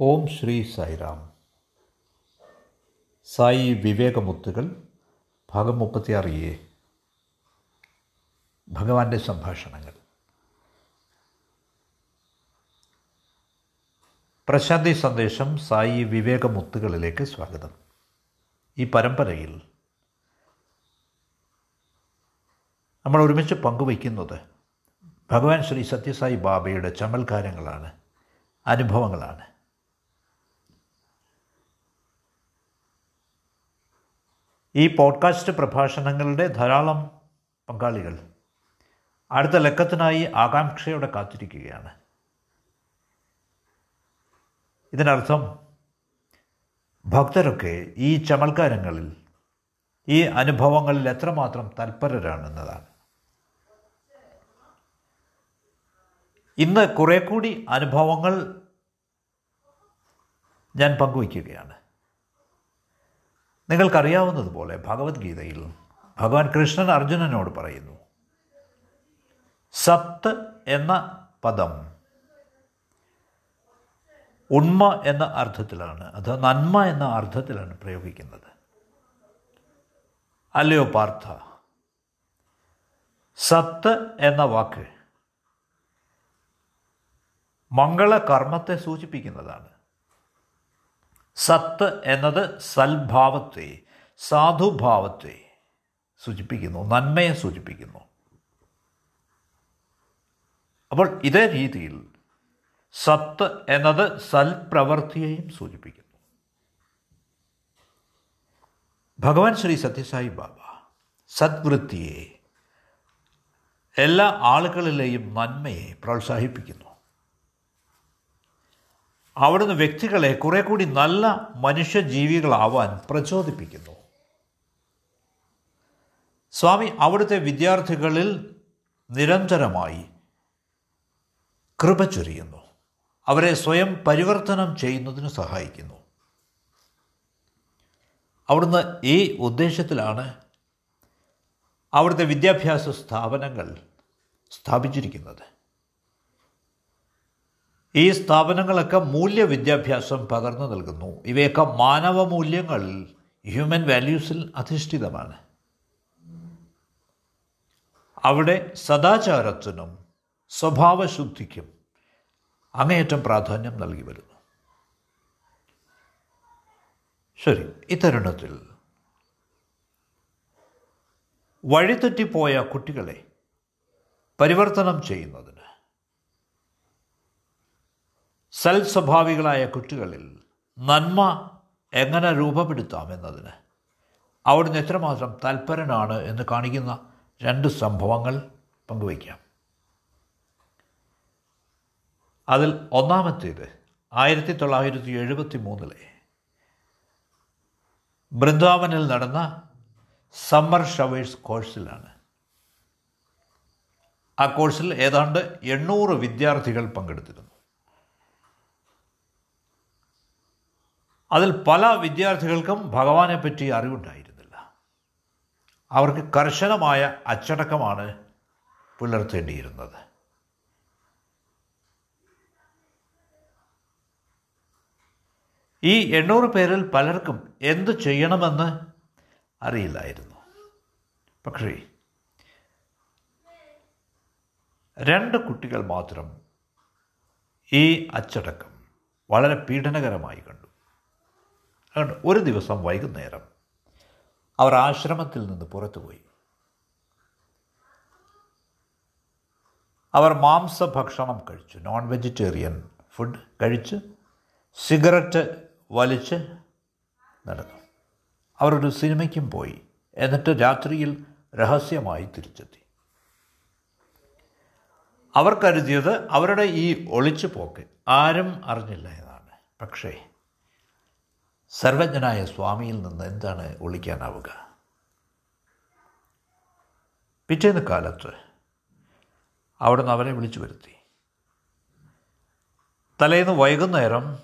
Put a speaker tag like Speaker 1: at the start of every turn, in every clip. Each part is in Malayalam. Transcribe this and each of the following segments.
Speaker 1: ഓം ശ്രീ സായിറാം. സായി വിവേകമുത്തുകൾ ഭാഗം മുപ്പത്തിയാറ് എ. ഭഗവാന്റെ സംഭാഷണങ്ങൾ. പ്രശാന്തി സന്ദേശം സായി വിവേകമുത്തുകളിലേക്ക് സ്വാഗതം. ഈ പരമ്പരയിൽ നമ്മൾ ഒരുമിച്ച് പങ്കുവയ്ക്കുന്നത് ഭഗവാൻ ശ്രീ സത്യസായി ബാബയുടെ ചമൽക്കാരങ്ങളാണ് അനുഭവങ്ങളാണ്. ഈ പോഡ്കാസ്റ്റ് പ്രഭാഷണങ്ങളുടെ ധാരാളം പങ്കാളികൾ അടുത്ത ലക്കത്തിനായി ആകാംക്ഷയോടെ കാത്തിരിക്കുകയാണ്. ഇതിനർത്ഥം ഭക്തരൊക്കെ ഈ ചമൽക്കാരങ്ങളിൽ ഈ അനുഭവങ്ങളിൽ എത്രമാത്രം തൽപരരാണെന്നതാണ്. ഇന്ന് കുറെ കൂടി അനുഭവങ്ങൾ ഞാൻ പങ്കുവയ്ക്കുകയാണ്. നിങ്ങൾക്കറിയാവുന്നതുപോലെ ഭഗവത്ഗീതയിൽ ഭഗവാൻ കൃഷ്ണൻ അർജുനനോട് പറയുന്നു സത്ത് എന്ന പദം ഉണ്മ എന്ന അർത്ഥത്തിലാണ് അത് നന്മ എന്ന അർത്ഥത്തിലാണ് പ്രയോഗിക്കുന്നത്. അല്ലയോ പാർത്ഥ സത്ത് എന്ന വാക്ക് മംഗളകർമ്മത്തെ സൂചിപ്പിക്കുന്നതാണ്. സത്ത് എന്നത് സൽഭാവത്തെ സാധുഭാവത്തെ സൂചിപ്പിക്കുന്നു നന്മയെ സൂചിപ്പിക്കുന്നു. അപ്പോൾ ഇതേ രീതിയിൽ സത്ത് എന്നത് സൽപ്രവൃത്തിയെയും സൂചിപ്പിക്കുന്നു. ഭഗവാൻ ശ്രീ സത്യസായി ബാബ സദ്വൃത്തിയെ എല്ലാ ആളുകളിലെയും നന്മയെ പ്രോത്സാഹിപ്പിക്കുന്നു. അവിടുന്ന് വ്യക്തികളെ കുറെ കൂടി നല്ല മനുഷ്യജീവികളാവാൻ പ്രചോദിപ്പിക്കുന്നു. സ്വാമി അവിടുത്തെ വിദ്യാർത്ഥികളിൽ നിരന്തരമായി കൃപ ചൊരിയുന്നു. അവരെ സ്വയം പരിവർത്തനം ചെയ്യുന്നതിന് സഹായിക്കുന്നു. അവിടുന്ന് ഈ ഉദ്ദേശത്തിലാണ് അവിടുത്തെ വിദ്യാഭ്യാസ സ്ഥാപനങ്ങൾ സ്ഥാപിച്ചിരിക്കുന്നത്. ഈ സ്ഥാപനങ്ങളൊക്കെ മൂല്യവിദ്യാഭ്യാസം പകർന്നു നൽകുന്നു. ഇവയൊക്കെ മാനവ മൂല്യങ്ങൾ ഹ്യൂമൻ വാല്യൂസിൽ അധിഷ്ഠിതമാണ്. അവിടെ സദാചാരത്തിനും സ്വഭാവശുദ്ധിക്കും അങ്ങേയറ്റം പ്രാധാന്യം നൽകി വരുന്നു. ശരി ഇത്തരുണത്തിൽ വഴിതെറ്റിപ്പോയ കുട്ടികളെ പരിവർത്തനം ചെയ്യുന്നതിന് സൽസ്വഭാവികളായ കുട്ടികളിൽ നന്മ എങ്ങനെ രൂപപ്പെടുത്താം എന്നതിന് അവിടുന്ന് എത്രമാത്രം തൽപരനാണ് എന്ന് കാണിക്കുന്ന രണ്ട് സംഭവങ്ങൾ പങ്കുവയ്ക്കാം. അതിൽ ഒന്നാമത്തേത് ആയിരത്തി തൊള്ളായിരത്തി എഴുപത്തി മൂന്നിലെ ബൃന്ദാവനിൽ നടന്ന സമ്മർ ഷവേഴ്സ് കോഴ്സിലാണ്. ആ കോഴ്സിൽ ഏതാണ്ട് എണ്ണൂറ് വിദ്യാർത്ഥികൾ പങ്കെടുത്തിരുന്നു. അതിൽ പല വിദ്യാർത്ഥികൾക്കും ഭഗവാനെ പറ്റി അറിവുണ്ടായിരുന്നില്ല. അവർക്ക് കർശനമായ അച്ചടക്കമാണ് പുലർത്തേണ്ടിയിരുന്നത്. ഈ എണ്ണൂറ് പേരിൽ പലർക്കും എന്ത് ചെയ്യണമെന്ന് അറിയില്ലായിരുന്നു. പക്ഷേ രണ്ട് കുട്ടികൾ മാത്രം ഈ അച്ചടക്കം വളരെ പീഡനകരമായി കണ്ടു. അതുകൊണ്ട് ഒരു ദിവസം വൈകുന്നേരം അവർ ആശ്രമത്തിൽ നിന്ന് പുറത്തുപോയി. അവർ മാംസഭക്ഷണം കഴിച്ചു. നോൺ വെജിറ്റേറിയൻ ഫുഡ് കഴിച്ച് സിഗരറ്റ് വലിച്ച് നടന്നു. അവരൊരു സിനിമയ്ക്കും പോയി. എന്നിട്ട് രാത്രിയിൽ രഹസ്യമായി തിരിച്ചെത്തി. അവർ കരുതിയത് അവരുടെ ഈ ഒളിച്ചു പോക്ക് ആരും അറിഞ്ഞില്ല എന്നാണ്. പക്ഷേ സർവജ്ഞനായ സ്വാമിയിൽ നിന്ന് എന്താണ് ഒളിക്കാനാവുക? പിറ്റേന്ന് കാലത്ത് അവിടുന്ന് അവരെ വിളിച്ചു വരുത്തി. തലേന്ന് വൈകുന്നേരം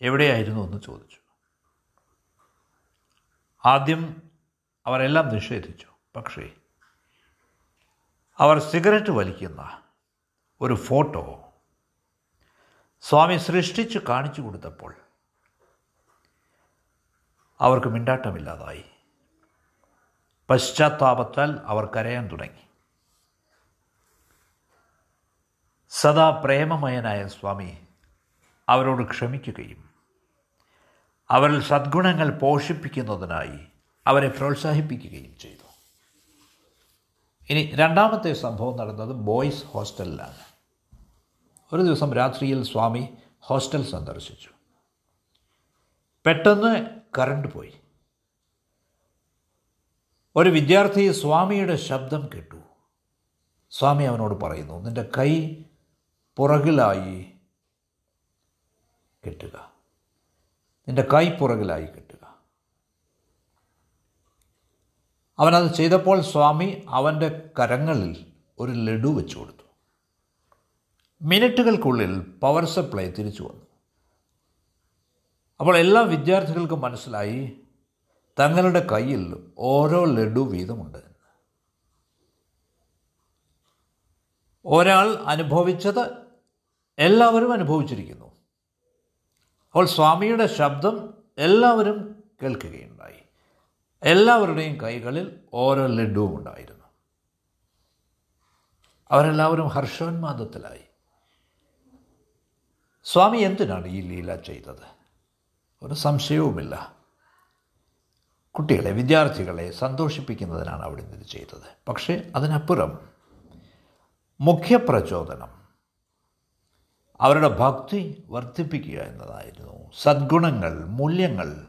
Speaker 1: എവിടെയായിരുന്നു എന്ന് ചോദിച്ചു. ആദ്യം അവരെല്ലാം നിഷേധിച്ചു. പക്ഷേ അവർ സിഗരറ്റ് വലിക്കുന്ന ഒരു ഫോട്ടോ സ്വാമി സൃഷ്ടിച്ച് കാണിച്ചു കൊടുത്തപ്പോൾ അവർക്ക് മിണ്ടാട്ടമില്ലാതായി. പശ്ചാത്താപത്താൽ അവർ കരയാൻ തുടങ്ങി. സദാ പ്രേമമയനായ സ്വാമി അവരോട് ക്ഷമിക്കുകയും അവരിൽ സദ്ഗുണങ്ങൾ പോഷിപ്പിക്കുന്നതിനായി അവരെ പ്രോത്സാഹിപ്പിക്കുകയും ചെയ്തു. ഇനി രണ്ടാമത്തെ സംഭവം നടന്നത് ബോയ്സ് ഹോസ്റ്റലിലാണ്. ഒരു ദിവസം രാത്രിയിൽ സ്വാമി ഹോസ്റ്റൽ സന്ദർശിച്ചു. പെട്ടെന്ന് കറണ്ട് പോയി. ഒരു വിദ്യാർത്ഥി സ്വാമിയുടെ ശബ്ദം കേട്ടു. സ്വാമി അവനോട് പറയുന്നു നിന്റെ കൈ പുറകിലായി കെട്ടുക. നിന്റെ കൈ പുറകിലായി കെട്ടുക. അവനത് ചെയ്തപ്പോൾ സ്വാമി അവന്റെ കരങ്ങളിൽ ഒരു ലഡു വെച്ചു കൊടുത്തു. മിനിറ്റുകൾക്കുള്ളിൽ പവർ സപ്ലൈ തിരിച്ചു വന്നു. അപ്പോൾ എല്ലാ വിദ്യാർത്ഥികൾക്കും മനസ്സിലായി തങ്ങളുടെ കയ്യിൽ ഓരോ ലഡു വീതമുണ്ട്. ഒരാൾ അനുഭവിച്ചത് എല്ലാവരും അനുഭവിച്ചിരിക്കുന്നു. അപ്പോൾ സ്വാമിയുടെ ശബ്ദം എല്ലാവരും കേൾക്കുകയുണ്ടായി. എല്ലാവരുടെയും കൈകളിൽ ഓരോ ലഡുവും ഉണ്ടായിരുന്നു. അവരെല്ലാവരും ഹർഷോന്മാദത്തിലായി. സ്വാമി എന്തിനാണ് ഈ ലീല ചെയ്തത്? ഒരു സംശയവുമില്ല. കുട്ടികളെ വിദ്യാർത്ഥികളെ സന്തോഷിപ്പിക്കുന്നതിനാണ് അവിടെ ഇത് ചെയ്തത്. പക്ഷേ അതിനപ്പുറം മുഖ്യപ്രചോദനം അവരുടെ ഭക്തി വർദ്ധിപ്പിക്കുക എന്നതായിരുന്നു. സദ്ഗുണങ്ങൾ മൂല്യങ്ങൾ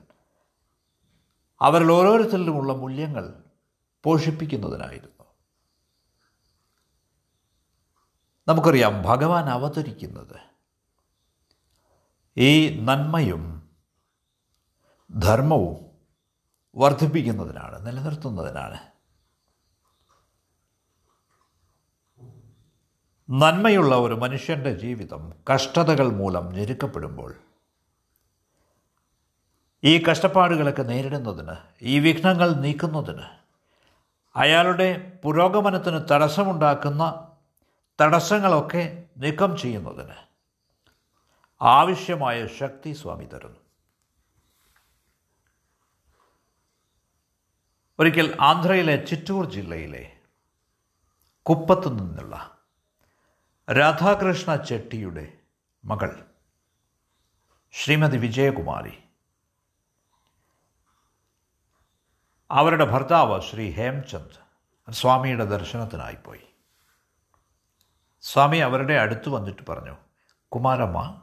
Speaker 1: അവരിൽ ഓരോരുത്തരിലുമുള്ള മൂല്യങ്ങൾ പോഷിപ്പിക്കുന്നതിനായിരുന്നു. നമുക്കറിയാം ഭഗവാൻ അവതരിക്കുന്നത് ഈ നന്മയും ധർമ്മവും വർദ്ധിപ്പിക്കുന്നതിനാണ് നിലനിർത്തുന്നതിനാണ്. നന്മയുള്ള ഒരു മനുഷ്യന്റെ ജീവിതം കഷ്ടതകൾ മൂലം ഞെരുക്കപ്പെടുമ്പോൾ ഈ കഷ്ടപ്പാടുകളൊക്കെ നേരിടുന്നതിന് ഈ വിഘ്നങ്ങൾ നീക്കുന്നതിന് അയാളുടെ പുരോഗമനത്തിന് തടസ്സമുണ്ടാക്കുന്ന തടസ്സങ്ങളൊക്കെ നീക്കം ചെയ്യുന്നതിന് ആവശ്യമായ ശക്തി സ്വാമി തരുന്നു. ഒരിക്കൽ ആന്ധ്രയിലെ ചിറ്റൂർ ജില്ലയിലെ കുപ്പത്തു നിന്നുള്ള രാധാകൃഷ്ണ ചെട്ടിയുടെ മകൾ ശ്രീമതി വിജയകുമാരി. അവരുടെ ഭർത്താവ് ശ്രീ ഹേംചന്ദ് സ്വാമിയുടെ ദർശനത്തിനായി പോയി. സ്വാമി അവരുടെ അടുത്ത് വന്നിട്ട് പറഞ്ഞു കുമാരമ്മ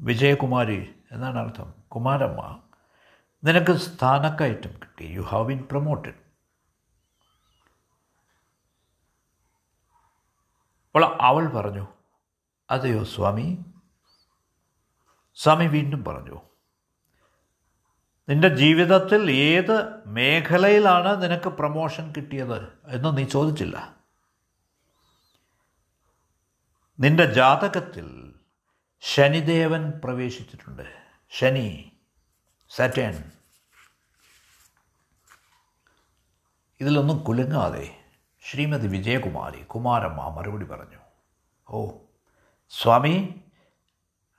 Speaker 1: വിജയകുമാരി എന്നാണ് അർത്ഥം. കുമാരമ്മ നിനക്ക് സ്ഥാനക്കയറ്റം കിട്ടി. യു ഹാവ് ബിൻ പ്രൊമോട്ടഡ് അപ്പോൾ അവൾ പറഞ്ഞു അതെയോ സ്വാമി? സ്വാമി വീണ്ടും പറഞ്ഞു നിന്റെ ജീവിതത്തിൽ ഏത് മേഖലയിലാണ് നിനക്ക് പ്രമോഷൻ കിട്ടിയത്? എന്ന് നീ ചോദിച്ചില്ല. നിന്റെ ജാതകത്തിൽ ശനിദേവൻ പ്രവേശിച്ചിട്ടുണ്ട്. ശനി സാറ്റേൺ ഇതിലൊന്നും കുലുങ്ങാതെ ശ്രീമതി വിജയകുമാരി കുമാരമ്മ മറുപടി പറഞ്ഞു ഓ സ്വാമി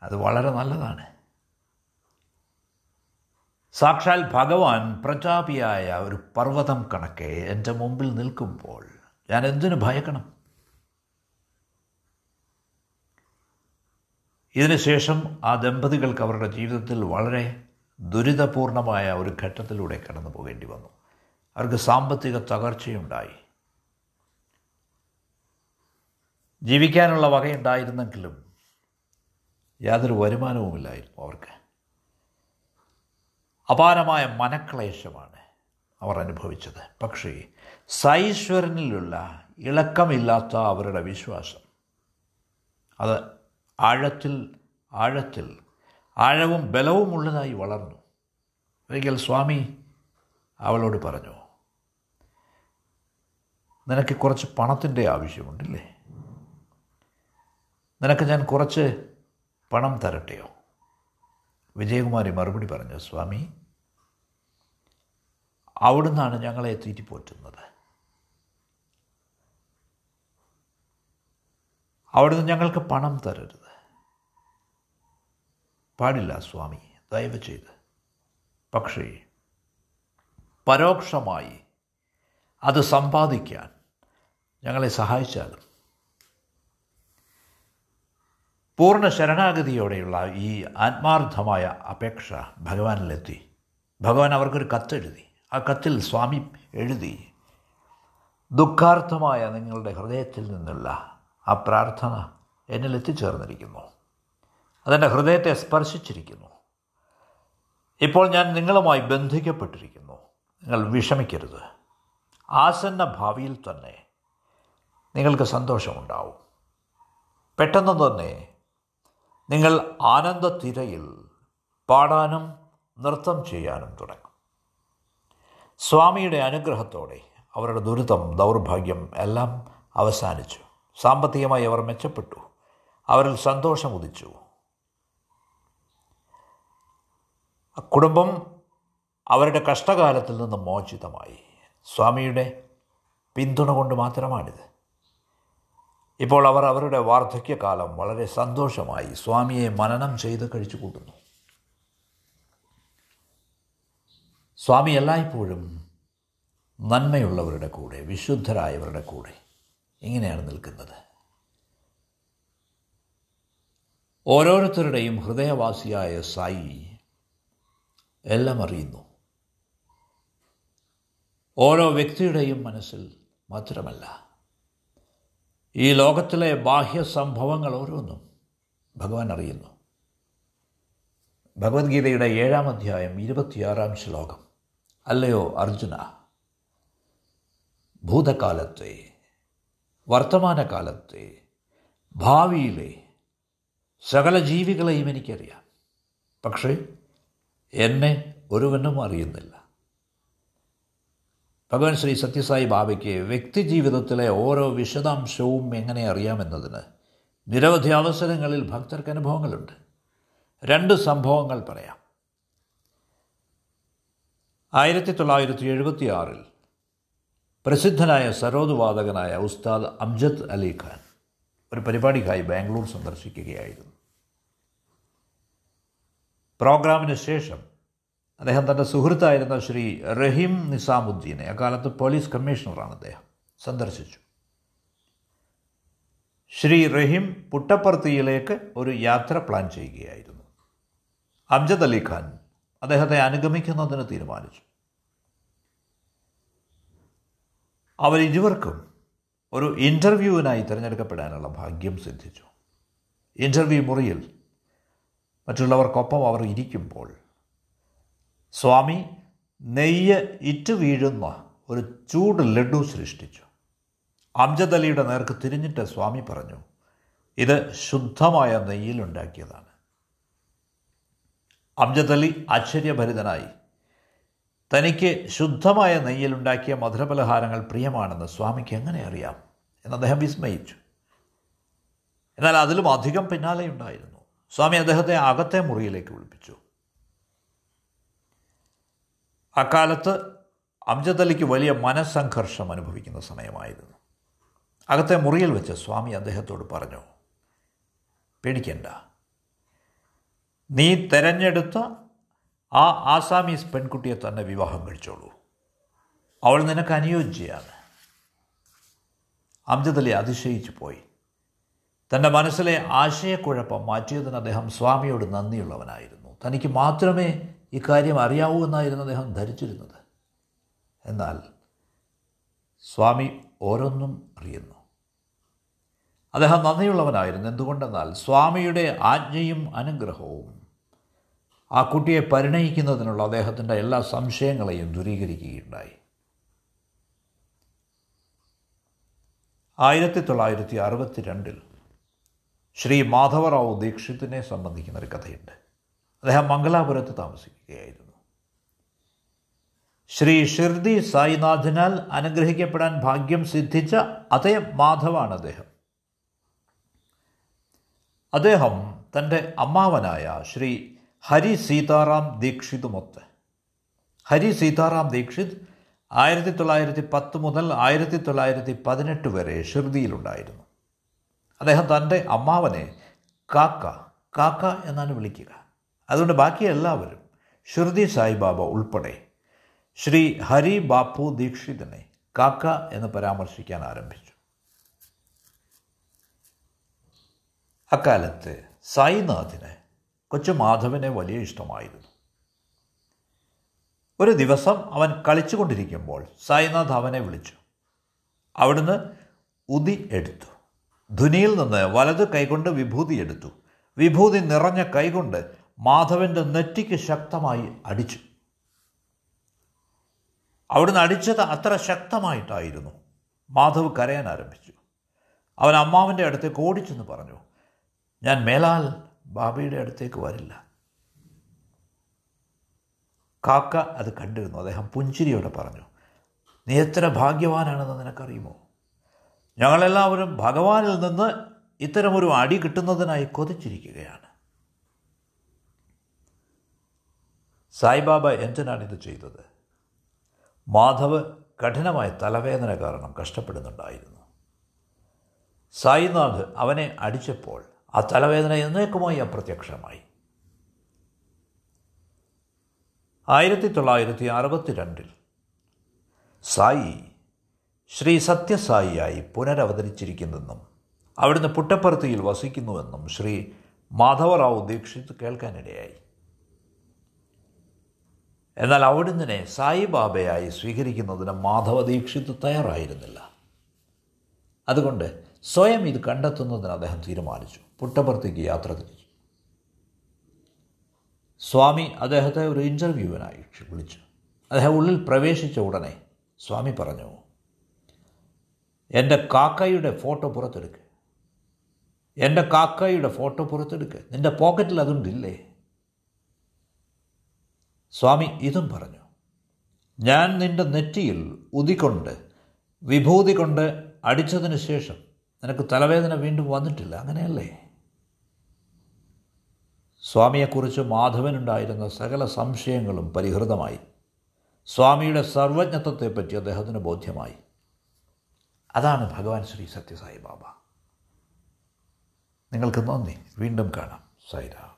Speaker 1: അത് വളരെ നല്ലതാണ്. സാക്ഷാൽ ഭഗവാൻ പ്രതാപിയായ ഒരു പർവതം കണക്കെ എന്റെ മുമ്പിൽ നിൽക്കുമ്പോൾ ഞാൻ എന്തിനു ഭയക്കണം? ഇതിനുശേഷം ആ ദമ്പതികൾക്ക് അവരുടെ ജീവിതത്തിൽ വളരെ ദുരിതപൂർണമായ ഒരു ഘട്ടത്തിലൂടെ കടന്നു പോകേണ്ടി വന്നു. അവർക്ക് സാമ്പത്തിക തകർച്ചയുണ്ടായി. ജീവിക്കാനുള്ള വകയുണ്ടായിരുന്നെങ്കിലും യാതൊരു വരുമാനവുമില്ലായിരുന്നു അവർക്ക്. അപാരമായ മനക്ലേശമാണ് അവർ അനുഭവിച്ചത്. പക്ഷേ സൈശ്വരനിലുള്ള ഇളക്കമില്ലാത്ത അവരുടെ വിശ്വാസം അത് ആഴത്തിൽ ആഴത്തിൽ ആഴവും ബലവുമുള്ളതായി വളർന്നു. ഒരിക്കൽ സ്വാമി അവളോട് പറഞ്ഞു നിനക്ക് കുറച്ച് പണത്തിന്റെ ആവശ്യമുണ്ടല്ലേ? നിനക്ക് ഞാൻ കുറച്ച് പണം തരട്ടെയോ? വിജയകുമാരി മറുപടി പറഞ്ഞു സ്വാമി അവിടുന്നാണ് ഞങ്ങളെ തീറ്റിപ്പോറ്റുന്നത്. അവിടുന്ന് ഞങ്ങൾക്ക് പണം തരരുത്. പാടില്ല സ്വാമി ദയവ് ചെയ്ത്. പക്ഷേ പരോക്ഷമായി അത് സമ്പാദിക്കാൻ ഞങ്ങളെ സഹായിച്ചാലും. പൂർണ ശരണാഗതിയോടെയുള്ള ഈ ആത്മാർത്ഥമായ അപേക്ഷ ഭഗവാനിലെത്തി. ഭഗവാൻ അവർക്കൊരു കത്തെഴുതി. ആ കത്തിൽ സ്വാമി എഴുതി ദുഃഖാർത്ഥമായ നിങ്ങളുടെ ഹൃദയത്തിൽ നിന്നുള്ള ആ പ്രാർത്ഥന എന്നിൽ എത്തിച്ചേർന്നിരിക്കുന്നു. അതെന്റെ ഹൃദയത്തെ സ്പർശിച്ചിരിക്കുന്നു. ഇപ്പോൾ ഞാൻ നിങ്ങളുമായി ബന്ധിക്കപ്പെട്ടിരിക്കുന്നു. നിങ്ങൾ വിഷമിക്കരുത്. ആസന്ന ഭാവിയിൽ തന്നെ നിങ്ങൾക്ക് സന്തോഷമുണ്ടാവും. പെട്ടെന്ന് തന്നെ നിങ്ങൾ ആനന്ദത്തിരയിൽ പാടാനും നൃത്തം ചെയ്യാനും തുടങ്ങും. സ്വാമിയുടെ അനുഗ്രഹത്തോടെ അവരുടെ ദുരിതം ദൗർഭാഗ്യം എല്ലാം അവസാനിച്ചു. സാമ്പത്തികമായി അവർ മെച്ചപ്പെട്ടു. അവരിൽ സന്തോഷം ഉദിച്ചു കുടുംബം അവരുടെ കഷ്ടകാലത്തിൽ നിന്ന് മോചിതമായി. സ്വാമിയുടെ പിന്തുണ കൊണ്ട് മാത്രമാണിത്. ഇപ്പോൾ അവർ അവരുടെ വാർദ്ധക്യകാലം വളരെ സന്തോഷമായി സ്വാമിയെ മനനം ചെയ്ത് കഴിച്ചു കൂട്ടുന്നു സ്വാമി എല്ലായ്പ്പോഴും നന്മയുള്ളവരുടെ കൂടെ വിശുദ്ധരായവരുടെ കൂടെ ഇങ്ങനെയാണ് നിൽക്കുന്നത്. ഓരോരുത്തരുടെയും ഹൃദയവാസിയായ സായി എല്ലാം അറിയുന്നു. ഓരോ വ്യക്തിയുടെയും മനസ്സിൽ മാത്രമല്ല. ഈ ലോകത്തിലെ ബാഹ്യ സംഭവങ്ങൾ ഓരോന്നും ഭഗവാൻ അറിയുന്നു. ഭഗവത്ഗീതയുടെ ഏഴാം അധ്യായം ഇരുപത്തിയാറാം ശ്ലോകം. അല്ലയോ അർജുന? ഭൂതകാലത്തെ വർത്തമാനകാലത്തെ ഭാവിയിലെ സകല ജീവികളെയും എനിക്കറിയാം. പക്ഷേ എന്നെ ഒരുവനും അറിയുന്നില്ല. ഭഗവാൻ ശ്രീ സത്യസായി ബാബയ്ക്ക് വ്യക്തി ജീവിതത്തിലെ ഓരോ വിശദാംശവും എങ്ങനെ അറിയാമെന്നതിന് നിരവധി അവസരങ്ങളിൽ ഭക്തർക്ക് അനുഭവങ്ങളുണ്ട്. രണ്ട് സംഭവങ്ങൾ പറയാം. ആയിരത്തി തൊള്ളായിരത്തി എഴുപത്തി ആറിൽ പ്രസിദ്ധനായ സരോദ് വാദകനായ ഉസ്താദ് അംജദ് അലി ഖാൻ ഒരു പരിപാടിക്കായി ബാംഗ്ലൂർ സന്ദർശിക്കുകയായിരുന്നു. പ്രോഗ്രാമിന് ശേഷം അദ്ദേഹം തന്റെ സുഹൃത്തായിരുന്ന ശ്രീ റഹീം നിസാമുദ്ദീനെ അക്കാലത്ത് പോലീസ് കമ്മീഷണറാണ് അദ്ദേഹം സന്ദർശിച്ചു. ശ്രീ റഹീം പുട്ടപ്പർത്തിയിലേക്ക് ഒരു യാത്ര പ്ലാൻ ചെയ്യുകയായിരുന്നു. അംജദ് അലി ഖാൻ അദ്ദേഹത്തെ അനുഗമിക്കുന്നതിന് തീരുമാനിച്ചു. അവരിരുവർക്കും ഒരു ഇന്റർവ്യൂവിനായി തിരഞ്ഞെടുക്കപ്പെടാനുള്ള ഭാഗ്യം സിദ്ധിച്ചു. ഇന്റർവ്യൂ മുറിയിൽ മറ്റുള്ളവർക്കൊപ്പം അവർ ഇരിക്കുമ്പോൾ സ്വാമി നെയ്യ് ഇറ്റ് വീഴുന്ന ഒരു ചൂട് ലഡു സൃഷ്ടിച്ചു. അംജദ് അലിയുടെ നേർക്ക് തിരിഞ്ഞിട്ട് സ്വാമി പറഞ്ഞു ഇത് ശുദ്ധമായ നെയ്യിലുണ്ടാക്കിയതാണ് അംജദ് അലി ആശ്ചര്യഭരിതനായി തനിക്ക് ശുദ്ധമായ നെയ്യിലുണ്ടാക്കിയ മധുരപലഹാരങ്ങൾ പ്രിയമാണെന്ന് സ്വാമിക്ക് എങ്ങനെ അറിയാം? എന്ന് അദ്ദേഹം വിസ്മയിച്ചു. എന്നാൽ അതിലും അധികം പിന്നാലെയുണ്ടായിരുന്നു. സ്വാമി അദ്ദേഹത്തെ അകത്തെ മുറിയിലേക്ക് വിളിപ്പിച്ചു. അക്കാലത്ത് അംജദ് അലിക്ക് വലിയ മനസ്സംഘർഷം അനുഭവിക്കുന്ന സമയമായിരുന്നു. അകത്തെ മുറിയിൽ വെച്ച് സ്വാമി അദ്ദേഹത്തോട് പറഞ്ഞു പേടിക്കണ്ട. നീ തെരഞ്ഞെടുത്ത ആ ആസാമീസ് പെൺകുട്ടിയെ തന്നെ വിവാഹം കഴിച്ചോളൂ. അവൾ നിനക്ക് അനുയോജ്യയാണ്. അംജദ് അലി അതിശയിച്ചു പോയി. തന്റെ മനസ്സിലെ ആശയക്കുഴപ്പം മാറ്റിയതിന് അദ്ദേഹം സ്വാമിയോട് നന്ദിയുള്ളവനായിരുന്നു. തനിക്ക് മാത്രമേ ഇക്കാര്യം അറിയാവൂ എന്നായിരുന്നു അദ്ദേഹം ധരിച്ചിരുന്നത്. എന്നാൽ സ്വാമി ഓരോന്നും അറിയുന്നു. അദ്ദേഹം നന്ദിയുള്ളവനായിരുന്നു. എന്തുകൊണ്ടെന്നാൽ സ്വാമിയുടെ ആജ്ഞയും അനുഗ്രഹവും ആ കുട്ടിയെ പരിണയിക്കുന്നതിനുള്ള അദ്ദേഹത്തിന്റെ എല്ലാ സംശയങ്ങളെയും ദൂരീകരിക്കുകയുണ്ടായി. ആയിരത്തി തൊള്ളായിരത്തി അറുപത്തി രണ്ടിൽ ശ്രീ മാധവറാവു ദീക്ഷിതിനെ സംബന്ധിക്കുന്ന ഒരു കഥയുണ്ട്. അദ്ദേഹം മംഗലാപുരത്ത് താമസിക്കുകയായിരുന്നു. ശ്രീ ഷിർദി സായിനാഥിനാൽ അനുഗ്രഹിക്കപ്പെടാൻ ഭാഗ്യം സിദ്ധിച്ച അതേ മാധവാണ് അദ്ദേഹം. അദ്ദേഹം തന്റെ അമ്മാവനായ ശ്രീ ഹരി സീതാറാം ദീക്ഷിതുമൊത്ത് ഹരി സീതാറാം ദീക്ഷിത് ആയിരത്തി തൊള്ളായിരത്തി പത്ത് മുതൽ ആയിരത്തി തൊള്ളായിരത്തി പതിനെട്ട് വരെ ഷിർദിയിലുണ്ടായിരുന്നു. അദ്ദേഹം തന്റെ അമ്മാവനെ കാക്ക കാക്ക എന്നാണ് വിളിക്കുക. അതുകൊണ്ട് ബാക്കി എല്ലാവരും ഷിർദി സായിബാബ ഉൾപ്പെടെ ശ്രീ ഹരി ബാപ്പു ദീക്ഷിതനെ കാക്ക എന്ന് പരാമർശിക്കാൻ ആരംഭിച്ചു. അക്കാലത്ത് സായിനാഥിന് കൊച്ചു മാധവനെ വലിയ ഇഷ്ടമായിരുന്നു. ഒരു ദിവസം അവൻ കളിച്ചുകൊണ്ടിരിക്കുമ്പോൾ സായിനാഥ് അവനെ വിളിച്ചു. അവിടുന്ന് ഉതി എടുത്തു. ധുനിയിൽ നിന്ന് വലത് കൈകൊണ്ട് വിഭൂതി എടുത്തു. വിഭൂതി നിറഞ്ഞ കൈകൊണ്ട് മാധവന്റെ നെറ്റിക്ക് ശക്തമായി അടിച്ചു. അവിടുന്ന് അടിച്ചത് അത്ര ശക്തമായിട്ടായിരുന്നു. മാധവ് കരയാൻ ആരംഭിച്ചു. അവൻ അമ്മാവന്റെ അടുത്തേക്ക് ഓടിച്ചെന്ന് പറഞ്ഞു ഞാൻ മേലാൽ ബാബയുടെ അടുത്തേക്ക് വരില്ല. കാക്ക അത് കണ്ടിരുന്നു. അദ്ദേഹം പുഞ്ചിരിയോടെ പറഞ്ഞു നീ എത്ര ഭാഗ്യവാനാണെന്ന് നിനക്കറിയുമോ? ഞങ്ങളെല്ലാവരും ഭഗവാനിൽ നിന്ന് ഇത്തരമൊരു അടി കിട്ടുന്നതിനായി കൊതിച്ചിരിക്കുകയാണ്. സായിബാബ എന്തിനാണ് ഇത് ചെയ്തത്? മാധവ് കഠിനമായ തലവേദന കാരണം കഷ്ടപ്പെടുന്നുണ്ടായിരുന്നു. സായിനാഥ് അവനെ അടിച്ചപ്പോൾ ആ തലവേദന എന്നേക്കുമായി അപ്രത്യക്ഷമായി ആയിരത്തി തൊള്ളായിരത്തി അറുപത്തിരണ്ടിൽ സായി ശ്രീ സത്യസായിയായി പുനരവതരിച്ചിരിക്കുന്നെന്നും അവിടുന്ന് പുട്ടപ്പർത്തിയിൽ വസിക്കുന്നുവെന്നും ശ്രീ മാധവറാവു ദീക്ഷിത് കേൾക്കാനിടയായി. എന്നാൽ അവിടുന്നിനെ സായിബാബയായി സ്വീകരിക്കുന്നതിന് മാധവ ദീക്ഷിത് തയ്യാറായിരുന്നില്ല. അതുകൊണ്ട് സ്വയം ഇത് കണ്ടെത്തുന്നതിന് അദ്ദേഹം തീരുമാനിച്ചു. പുട്ടപ്പുറത്തേക്ക് യാത്ര തിരിച്ചു. സ്വാമി അദ്ദേഹത്തെ ഒരു ഇന്റർവ്യൂവിനായി വിളിച്ചു. അദ്ദേഹം ഉള്ളിൽ പ്രവേശിച്ച ഉടനെ സ്വാമി പറഞ്ഞു എന്റെ കാക്കയുടെ ഫോട്ടോ പുറത്തെടുക്ക്. എന്റെ കാക്കയുടെ ഫോട്ടോ പുറത്തെടുക്ക്. നിന്റെ പോക്കറ്റിൽ അതുണ്ടില്ലേ? സ്വാമി ഇതും പറഞ്ഞു. ഞാൻ നിന്റെ നെറ്റിയിൽ ഉതികൊണ്ട് വിഭൂതി കൊണ്ട് അടിച്ചതിന് ശേഷം നിനക്ക് തലവേദന വീണ്ടും വന്നിട്ടില്ല അങ്ങനെയല്ലേ? സ്വാമിയെക്കുറിച്ച് മാധവനുണ്ടായിരുന്ന സകല സംശയങ്ങളും പരിഹൃതമായി. സ്വാമിയുടെ സർവജ്ഞത്വത്തെപ്പറ്റി അദ്ദേഹത്തിന് ബോധ്യമായി. അതാണ് ഭഗവാൻ ശ്രീ സത്യസായി ബാബ. നിങ്ങൾക്ക് നന്ദി. വീണ്ടും കാണാം. സൈരാം